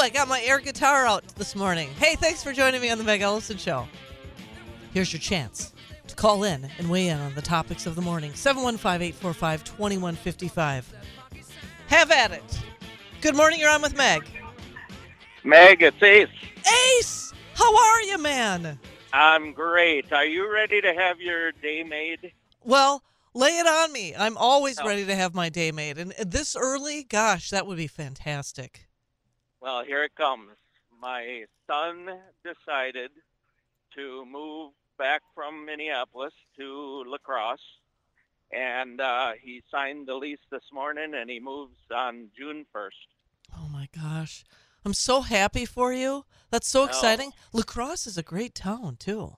I got my air guitar out this morning. Hey, thanks for joining me on the Meg Ellefson Show. Here's your chance to call in and weigh in on the topics of the morning. 715 845 2155. Have at it. Good morning, you're on with Meg. Meg, it's Ace. Ace! How are you, man? I'm great. Are you ready to have your day made? Well, lay it on me. I'm always Oh. ready to have my day made. And this early, gosh, that would be fantastic. Well, here it comes. My son decided to move back from Minneapolis to La Crosse, and uh, he signed the lease this morning, and he moves on June 1st. Oh my gosh. I'm so happy for you. That's so Oh. exciting. La Crosse is a great town, too.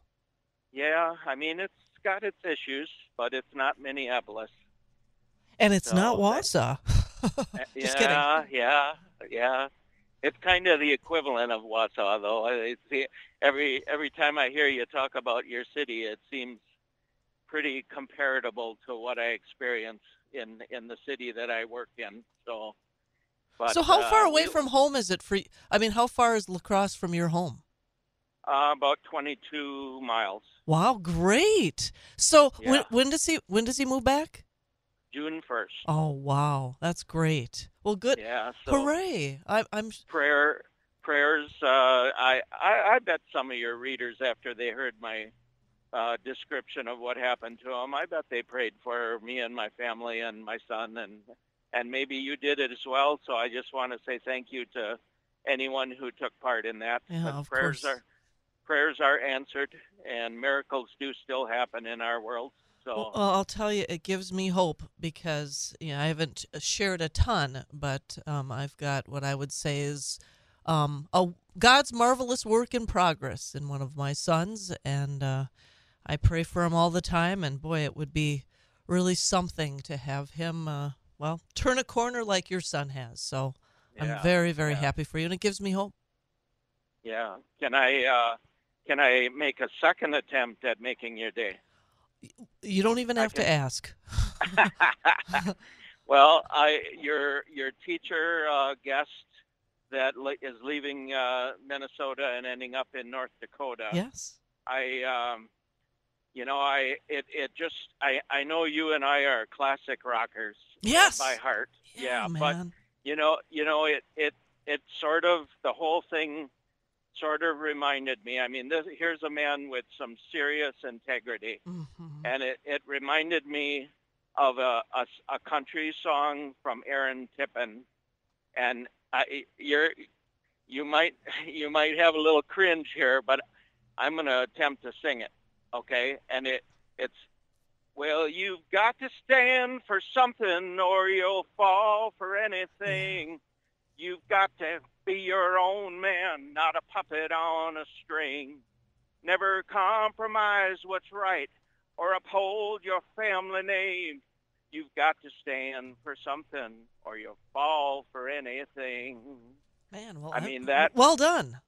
Yeah, I mean, it's got its issues, but it's not Minneapolis. And it's So, not Wausau. Just kidding. yeah, yeah, yeah. It's kind of the equivalent of Wausau, though. I I see every every time I hear you talk about your city, it seems pretty comparable to what I experience in in the city that I work in. So, but, so how uh, far away we- from home is it for I mean, how far is La Crosse from your home? Uh, about 22 miles. Wow, great. So when when does he when does he move back? June 1st. Oh, wow. That's great. Well, good. Yeah. So Hooray. I I'm prayer prayers. Uh, I, I I bet some of your readers, after they heard my uh, description of what happened to him, I bet they prayed for me and my family and my son, and and maybe you did it as well. So I just want to say thank you to anyone who took part in that. Yeah, But of prayers course. are prayers are answered, and miracles do still happen in our world. So Well, I'll tell you, it gives me hope because you know I haven't shared a ton, but um, I've got what I would say is um, a God's marvelous work in progress in one of my sons, and uh, I pray for him all the time. And boy, it would be really something to have him, uh, well, turn a corner like your son has. So yeah, I'm very, very yeah. happy for you, and it gives me hope. Yeah. Can I uh, can I make a second attempt at making your day? You don't even have to ask. well, I your your teacher uh, guest that le- is leaving uh, Minnesota and ending up in North Dakota. Yes. I um, you know, I it it just I I know you and I are classic rockers uh, Yes. by heart. Yeah, but man. you know, you know it it it sort of the whole thing sort of reminded me. I mean, this, here's a man with some serious integrity Mhm. and it, it reminded me of a, a, a country song from Aaron Tippin, and I, you're you might you might have a little cringe here, but I'm going to attempt to sing it, okay? And it it's well, you've got to stand for something, or you'll fall for anything. You've got to be your own man, not a puppet on a string. Never compromise what's right or uphold your family name. You've got to stand for something or you'll fall for anything. Man, well, I mean, that- Well done.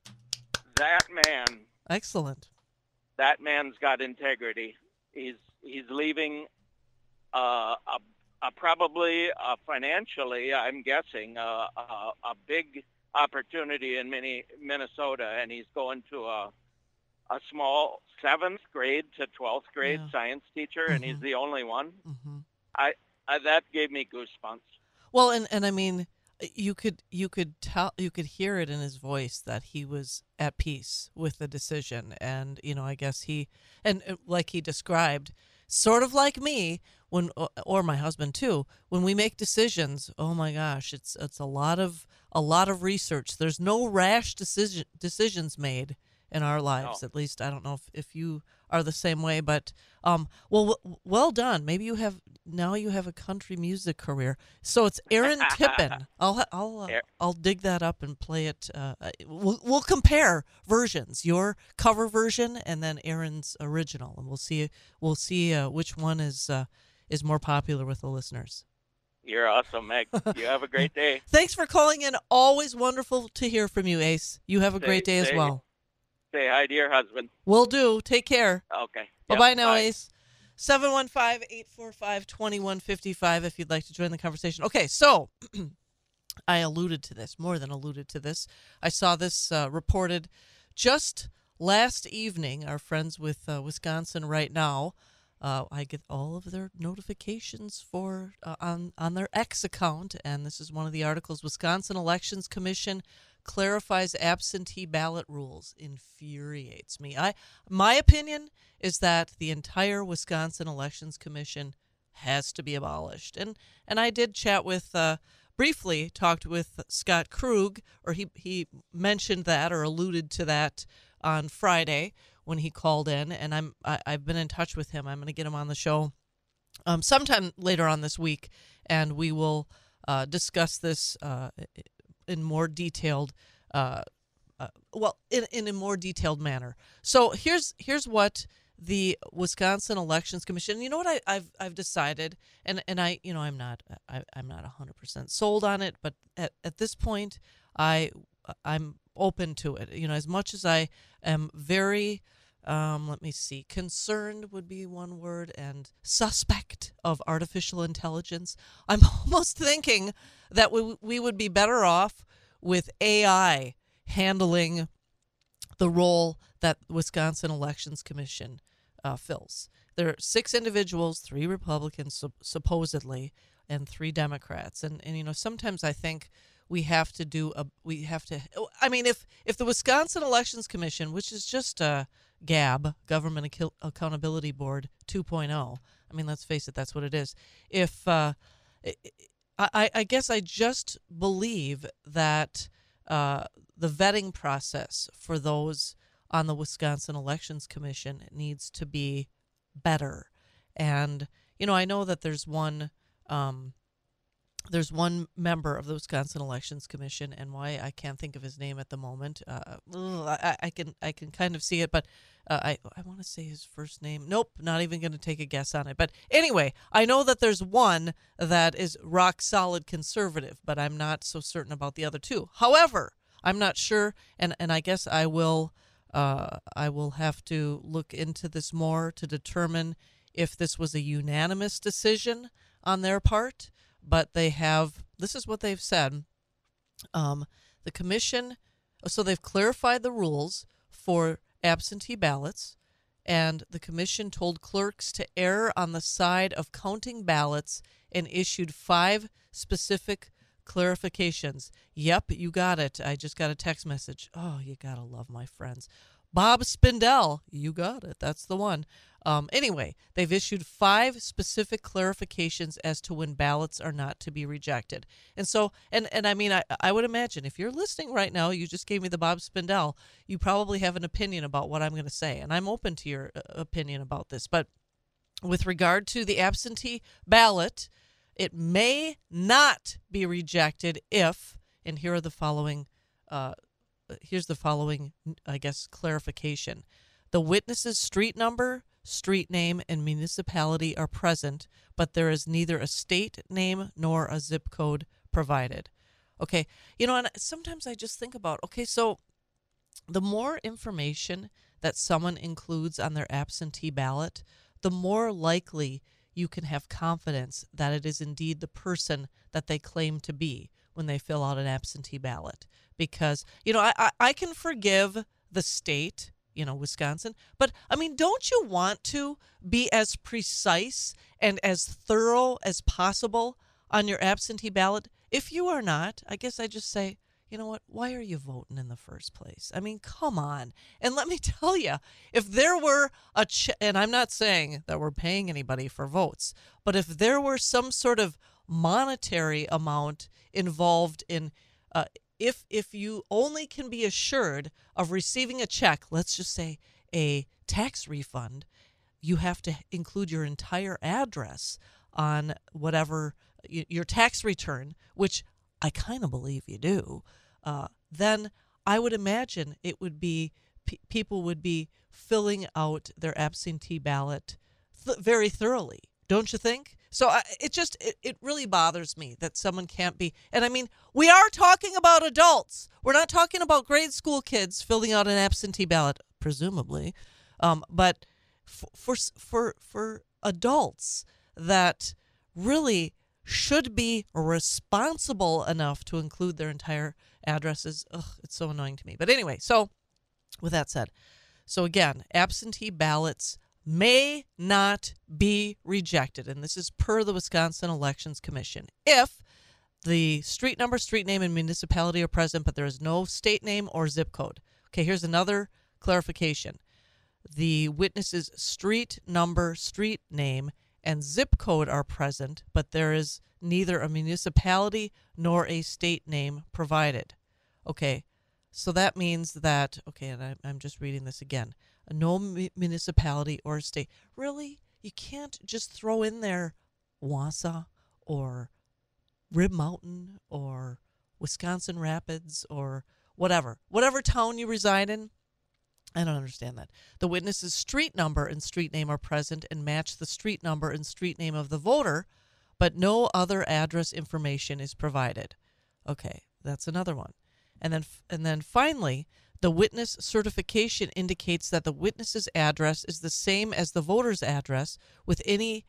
That man, Excellent. that man's got integrity. He's he's leaving uh, a, a probably uh, financially, I'm guessing, uh, a, a big opportunity in Mini, Minnesota, and he's going to a a small seventh grade to twelfth grade Yeah. science teacher, and he's Mhm. the only one. hmm Uh, that gave me goosebumps. Well, and and I mean, you could you could tell you could hear it in his voice that he was at peace with the decision, and you know, I guess he and uh, like he described, sort of like me when or- my husband too, when we make decisions. Oh my gosh, it's it's a lot of a lot of research. There's no rash decision decisions made in our lives. No. At least I don't know if, if you are the same way, but um, well, w- well done. Maybe you have now you have a country music career. So it's Aaron Tippin. I'll I'll uh, I'll dig that up and play it. Uh, uh, we'll we'll compare versions, your cover version and then Aaron's original, and we'll see we'll see uh, which one is uh, is more popular with the listeners. You're awesome, Meg. You have a great day. Thanks for calling in. Always wonderful to hear from you, Ace. You have a great Say- day as well. Say hi to your husband. Will do. Take care. Okay. Bye Yep, bye now, Ace. 715 845 2155 if you'd like to join the conversation. Okay, so I alluded to this, more than alluded to this. I saw this uh, reported just last evening. Our friends with uh, Wisconsin Right Now, uh, I get all of their notifications for uh, on on their X account, and this is one of the articles. Wisconsin Elections Commission clarifies absentee ballot rules. Infuriates me. I my opinion is that the entire Wisconsin Elections Commission has to be abolished, and and I did chat with. Uh, briefly talked with Scott Krug, or he, he mentioned that or alluded to that on Friday when he called in, and I'm I, I've been in touch with him. I'm going to get him on the show um, sometime later on this week, and we will uh, discuss this uh, in more detailed. Uh, uh, well, in, in a more detailed manner. So here's here's what the Wisconsin Elections Commission. You know what I, have I've decided, and and I you know I'm not I, I'm not hundred percent sold on it, but at, at this point I I'm open to it. You know, as much as I am very um, let me see, concerned would be one word, and suspect of artificial intelligence. I'm almost thinking that we we would be better off with AI handling the role that Wisconsin Elections Commission uh, fills. There are six individuals, three Republicans supposedly, and three Democrats. And and you know sometimes I think we have to do a we have to. I mean, if if the Wisconsin Elections Commission, which is just a GAB, Government Accountability Board 2.0. I mean, let's face it, that's what it is. If uh, I, I guess I just believe that uh, the vetting process for those on the Wisconsin Elections Commission needs to be better. And you know, I know that there's one um, there's one member of the Wisconsin Elections Commission, and why I can't think of his name at the moment. Uh, I, I, can I can kind of see it, but uh, I I want to say his first name. Nope, not even going to take a guess on it. But anyway, I know that there's one that is rock solid conservative, but I'm not so certain about the other two. However, I'm not sure, and and I guess I will uh, I will have to look into this more to determine if this was a unanimous decision on their part. But they have, this is what they've said. Um, the commission, so they've clarified the rules for absentee ballots, and the commission told clerks to err on the side of counting ballots and issued five specific clarifications. Yep, you got it. I just got a text message. Oh, you got to love my friends. Bob Spindell, you got it. That's the one. Um, anyway, they've issued five specific clarifications as to when ballots are not to be rejected. And so, and, and I mean, I, I would imagine if you're listening right now, you just gave me the Bob Spindell, you probably have an opinion about what I'm going to say. And I'm open to your uh, opinion about this. But with regard to the absentee ballot, it may not be rejected if, and here are the following, uh, here's the following, I guess, clarification. The witness's street number, street name, and municipality are present, but there is neither a state name nor a zip code provided. Okay, you know, and sometimes I just think about okay, so the more information that someone includes on their absentee ballot, the more likely you can have confidence that it is indeed the person that they claim to be when they fill out an absentee ballot. Because, you know, I, I, I can forgive the state, you know, Wisconsin, but I mean, don't you want to be as precise and as thorough as possible on your absentee ballot? If you are not, I guess I just say, you know what? Why are you voting in the first place? I mean, come on. And let me tell you, if there were a, ch- and I'm not saying that we're paying anybody for votes, but if there were some sort of monetary amount involved in, uh, if if you only can be assured of receiving a check, let's just say a tax refund, you have to include your entire address on whatever your tax return, which I kind of believe you do uh, then I would imagine it would be p- people would be filling out their absentee ballot th- very thoroughly, don't you think? So I, it just it, it really bothers me that someone can't be. And I mean, we are talking about adults. We're not talking about grade school kids filling out an absentee ballot, presumably. Um, but f- for for for adults that really should be responsible enough to include their entire addresses. Ugh, it's so annoying to me. But anyway, so with that said, so again, absentee ballots may not be rejected, and this is per the Wisconsin Elections Commission, if the street number, street name, and municipality are present, but there is no state name or zip code. Okay, here's another clarification. The witness's street number, street name, and zip code are present, but there is neither a municipality nor a state name provided. Okay, so that means that, okay, and I, I'm just reading this again no municipality or state. Really? You can't just throw in there Wausau or Rib Mountain or Wisconsin Rapids or whatever. Whatever town you reside in, I don't understand that. The witness's street number and street name are present and match the street number and street name of the voter, but no other address information is provided. Okay, that's another one. And then and then finally, the witness certification indicates that the witness's address is the same as the voter's address with any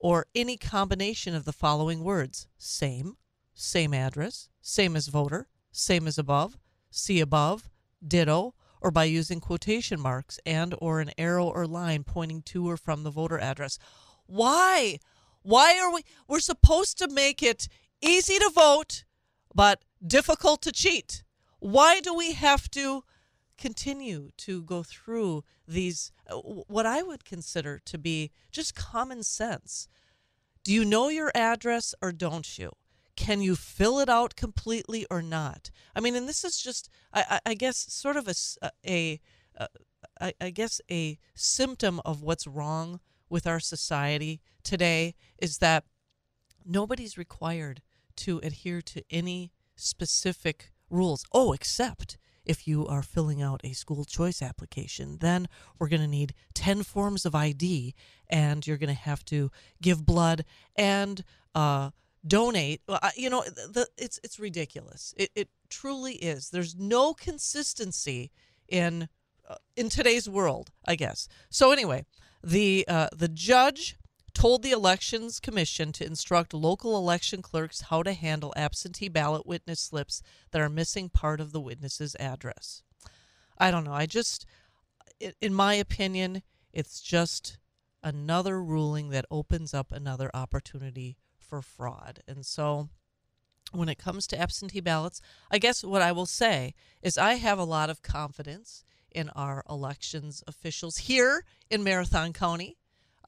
or any combination of the following words: same, same address, same as voter, same as above, see above, ditto, or by using quotation marks and or an arrow or line pointing to or from the voter address. Why? Why are we we're supposed to make it easy to vote but difficult to cheat? Why do we have to continue to go through these uh, what I would consider to be just common sense? Do you know your address or don't you? can you fill it out completely or not? I mean, and this is just, I, I guess, sort of a, a, a I, I guess, a symptom of what's wrong with our society today is that nobody's required to adhere to any specific rules. Oh, except if you are filling out a school choice application, then we're going to need 10 forms of ID and you're going to have to give blood and uh, donate. You know, the, it's it's ridiculous. It, it truly is. There's no consistency in uh, in today's world, I guess. So anyway, the uh, the judge told the elections commission to instruct local election clerks how to handle absentee ballot witness slips that are missing part of the witness's address. I don't know. I just, in my opinion, it's just another ruling that opens up another opportunity for fraud. And so when it comes to absentee ballots, I guess what I will say is I have a lot of confidence in our elections officials here in Marathon County.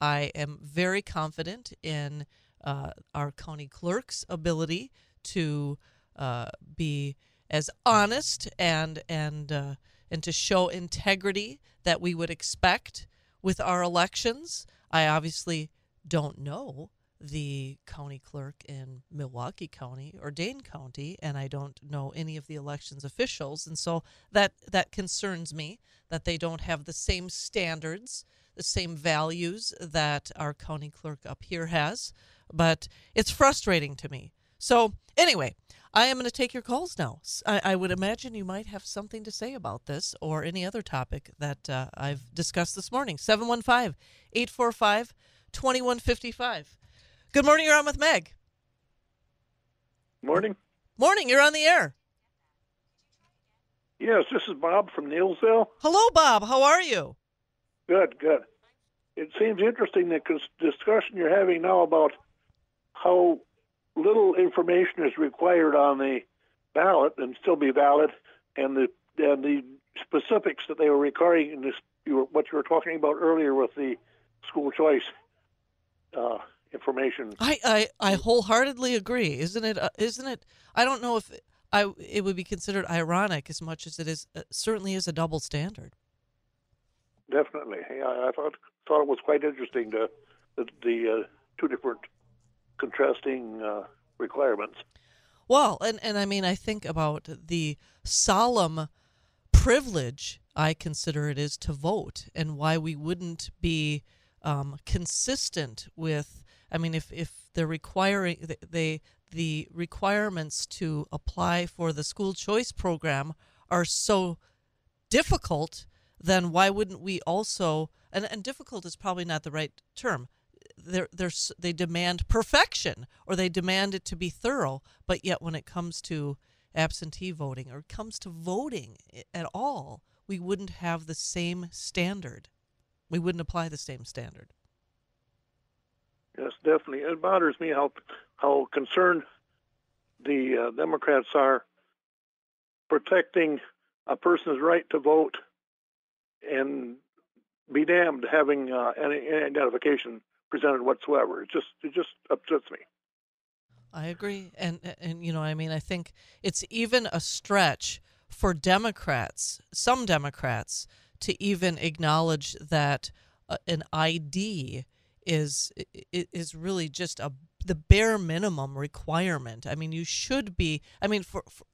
I am very confident in uh, our county clerk's ability to uh, be as honest and and uh, and to show integrity that we would expect with our elections. I obviously don't know the county clerk in Milwaukee County or Dane County, and I don't know any of the elections officials, and so that that concerns me that they don't have the same standards, same values that our county clerk up here has. But it's frustrating to me. So anyway, I am going to take your calls now. I, I, would imagine you might have something to say about this or any other topic that uh, I've discussed this morning. 715 845 2155. Good morning. You're on with Meg. Morning. Morning. You're on the air. Yes, this is Bob from Neillsville. Hello, Bob. How are you? Good, good. It seems interesting the discussion you're having now about how little information is required on the ballot and still be valid, and the and the specifics that they were requiring in this you were, what you were talking about earlier with the school choice uh, information. I, I, I wholeheartedly agree. Isn't it? Uh, not it? I don't know if I it would be considered ironic as much as it is uh, certainly is a double standard. Definitely, yeah, I thought thought it was quite interesting to the, the uh, two different contrasting uh, requirements. Well, and and I mean, I think about the solemn privilege I consider it is to vote, and why we wouldn't be um, consistent with I mean, if if they're requiring they the requirements to apply for the school choice program are so difficult, then why wouldn't we also and, and difficult is probably not the right term. they're, they're, they demand perfection or they demand it to be thorough. But yet, when it comes to absentee voting or it comes to voting at all, we wouldn't have the same standard. We wouldn't apply the same standard. Yes, definitely. It bothers me how how concerned the uh, Democrats are protecting a person's right to vote and be damned having uh, any, any identification presented whatsoever. It just it just upsets me. I agree, and and you know, I mean, I think it's even a stretch for Democrats, some Democrats, to even acknowledge that uh, an ID is is really just a the bare minimum requirement. I mean, you should be. I mean, for, for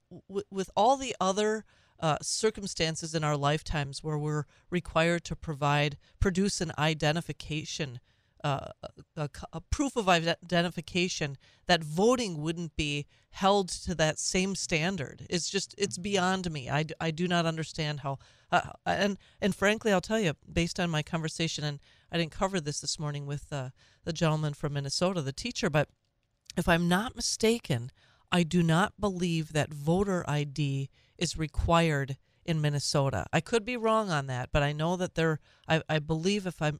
with all the other uh, circumstances in our lifetimes where we're required to provide produce an identification uh, a, a, proof of identification that voting wouldn't be held to that same standard. It's just it's beyond me. I, I do not understand how uh, and and frankly i'll tell you based on my conversation and i didn't cover this this morning with uh, the gentleman from minnesota the teacher but if i'm not mistaken i do not believe that voter id is required in Minnesota. I could be wrong on that, but I know that there. I, I believe if I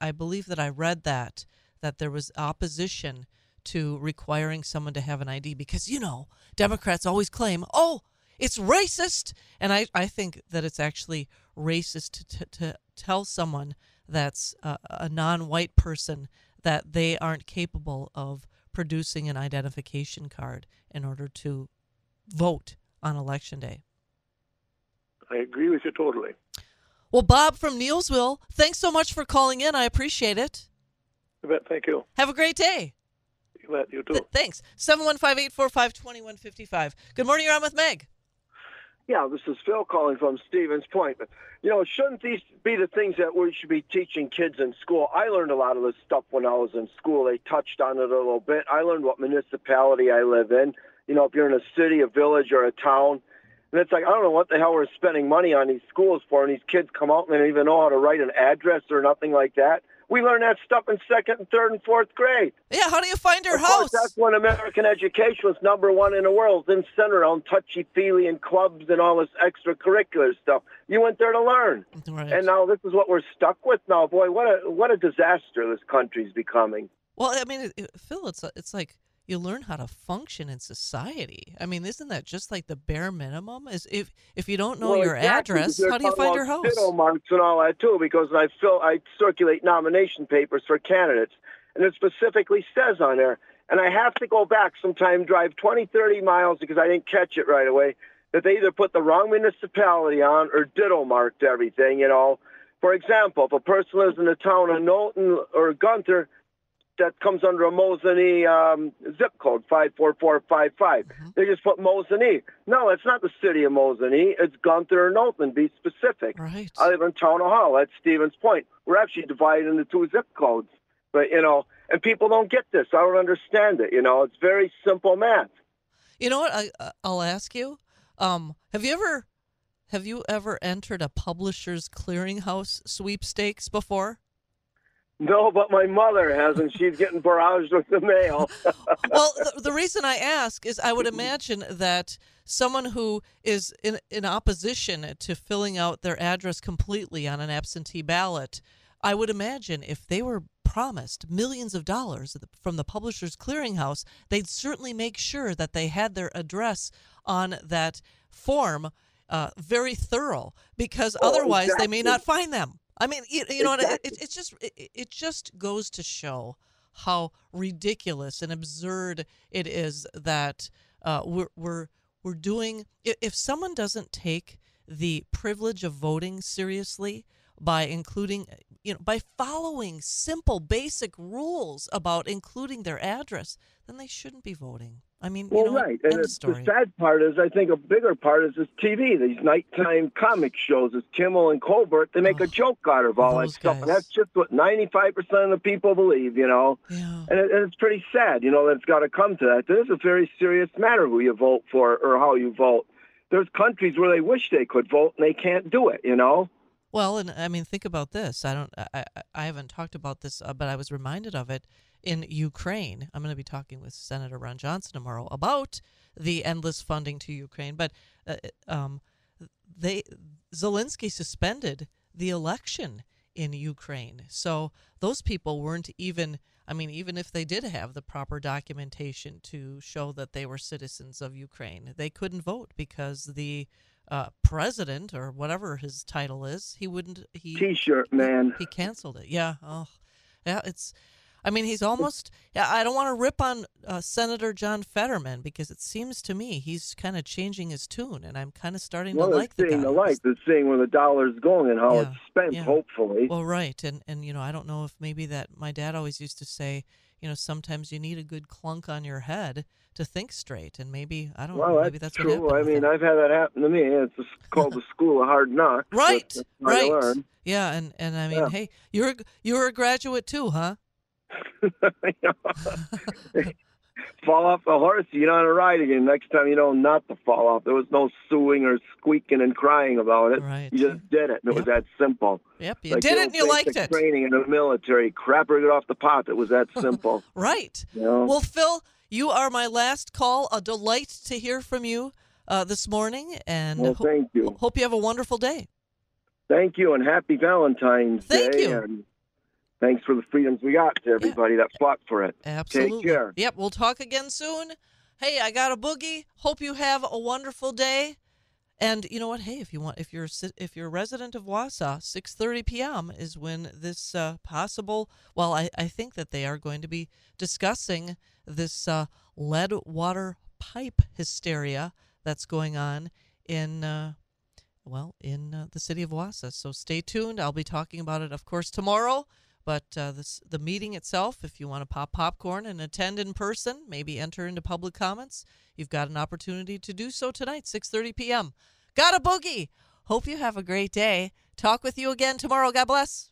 I believe that I read that that there was opposition to requiring someone to have an ID because you know Democrats always claim, oh, it's racist, and I I think that it's actually racist to to, to tell someone that's a, a non-white person that they aren't capable of producing an identification card in order to vote on election day. I agree with you totally. Well, Bob from Neillsville, thanks so much for calling in. I appreciate it. You bet. Thank you. Have a great day. You bet. You too. Th- thanks. 715 845 2155. Good morning. You're on with Meg. Yeah, this is Phil calling from Stevens Point. But, you know, shouldn't these be the things that we should be teaching kids in school? I learned a lot of this stuff when I was in school. They touched on it a little bit. I learned what municipality I live in. You know, if you're in a city, a village, or a town, and it's like, I don't know what the hell we're spending money on these schools for, and these kids come out and they don't even know how to write an address or nothing like that. We learn that stuff in second and third and fourth grade. Yeah, how do you find your of house? Course, that's when American education was number one in the world. Then centered on touchy-feely and clubs and all this extracurricular stuff. You went there to learn. Right. And now this is what we're stuck with now. Boy, what a what a disaster this country's becoming. Well, I mean, it, it, Phil, it's it's like you learn how to function in society. I mean, isn't that just like the bare minimum? Is if if you don't know well, your exactly, address, how do you find your house? Marks and all that too, because I fill I circulate nomination papers for candidates, and it specifically says on there, and I have to go back sometime, drive 20, 30 miles because I didn't catch it right away. That they either put the wrong municipality on or ditto marked everything. You know, for example, if a person lives in the town of Knowlton or Guenther, that comes under a Mosinee um, zip code, 54455. Mm-hmm. They just put Mosinee. No, it's not the city of Mosinee. It's Guenther or Knowlton. Be specific. Right. I live in Town Hall. That's Stevens Point. We're actually divided into two zip codes. But, you know, and people don't get this. I don't understand it. You know, it's very simple math. You know what? I, uh, I'll ask you. Um, have you ever have you ever entered a publisher's clearinghouse sweepstakes before? No, but my mother has, and she's getting barraged with the mail. well, the, the, reason I ask is I would imagine that someone who is in, in opposition to filling out their address completely on an absentee ballot, I would imagine if they were promised millions of dollars from the Publishers Clearinghouse, they'd certainly make sure that they had their address on that form uh, very thorough, because oh, otherwise exactly. they may not find them. I mean, you, you know, exactly. it, it, just it, it just goes to show how ridiculous and absurd it is that uh, we're we're we're doing. If someone doesn't take the privilege of voting seriously by including, you know, by following simple, basic rules about including their address, then they shouldn't be voting. I mean, well, you know, right. And the, the sad part is, I think a bigger part is this TV, these nighttime comic shows, this Kimmel and Colbert. They make oh, a joke out of all that stuff, and that's just what ninety-five percent of the people believe. You know, yeah. and, it, and it's pretty sad. You know, that it's got to come to that. This is a very serious matter who you vote for or how you vote. There's countries where they wish they could vote and they can't do it. You know. Well, and I mean, think about this. I don't. I I- haven't talked about this, uh, but I was reminded of it in Ukraine. I'm going to be talking with Senator Ron Johnson tomorrow about the endless funding to Ukraine. But uh, um, they Zelensky suspended the election in Ukraine, so those people weren't even. I mean, even if they did have the proper documentation to show that they were citizens of Ukraine, they couldn't vote because the uh, president or whatever his title is, he wouldn't. He T-shirt man. he canceled it. Yeah. Oh, yeah. It's. I mean, he's almost. Yeah. I don't want to rip on uh, Senator John Fetterman because it seems to me he's kind of changing his tune, and I'm kind of starting Well, to like the seeing guy. the light. They're seeing where the dollar's going and how Yeah, it's spent. yeah. Hopefully. Well, right, and and you know, I don't know if maybe that my dad always used to say, you know, sometimes you need a good clunk on your head to think straight, and maybe I don't know, maybe that's that's true. I mean. I've had that happen to me. It's called the school of hard knocks. Right, right. Yeah, and and I mean, Yeah. hey, you're you're a graduate too, huh? Know? fall off the horse, you get on a ride again. Next time you know not to fall off. There was no suing or squeaking and crying about it. Right. You just did it. And it was that simple. Yep, you Like did it and you liked it. Training in the military, crap or get off the pot. It was that simple. Right. You know? Well, Phil, you are my last call. A delight to hear from you uh, this morning, and Well, ho- thank you. hope you have a wonderful day. Thank you, and happy Valentine's Thank Day. you. And thanks for the freedoms we got to everybody that fought for it. Absolutely. Take care. Yep, we'll talk again soon. Hey, I got a boogie. Hope you have a wonderful day. And you know what? Hey, if you want, if you're a if you're a resident of Wausau, 6:30 p.m. is when this uh, possible. Well, I, I think that they are going to be discussing this uh, lead water pipe hysteria that's going on in uh, well in uh, the city of Wausau. So stay tuned. I'll be talking about it, of course, tomorrow. But uh, this the meeting itself, if you want to pop popcorn and attend in person, maybe enter into public comments, you've got an opportunity to do so tonight, 6:30 p.m. Got a boogie. Hope you have a great day. Talk with you again tomorrow. God bless.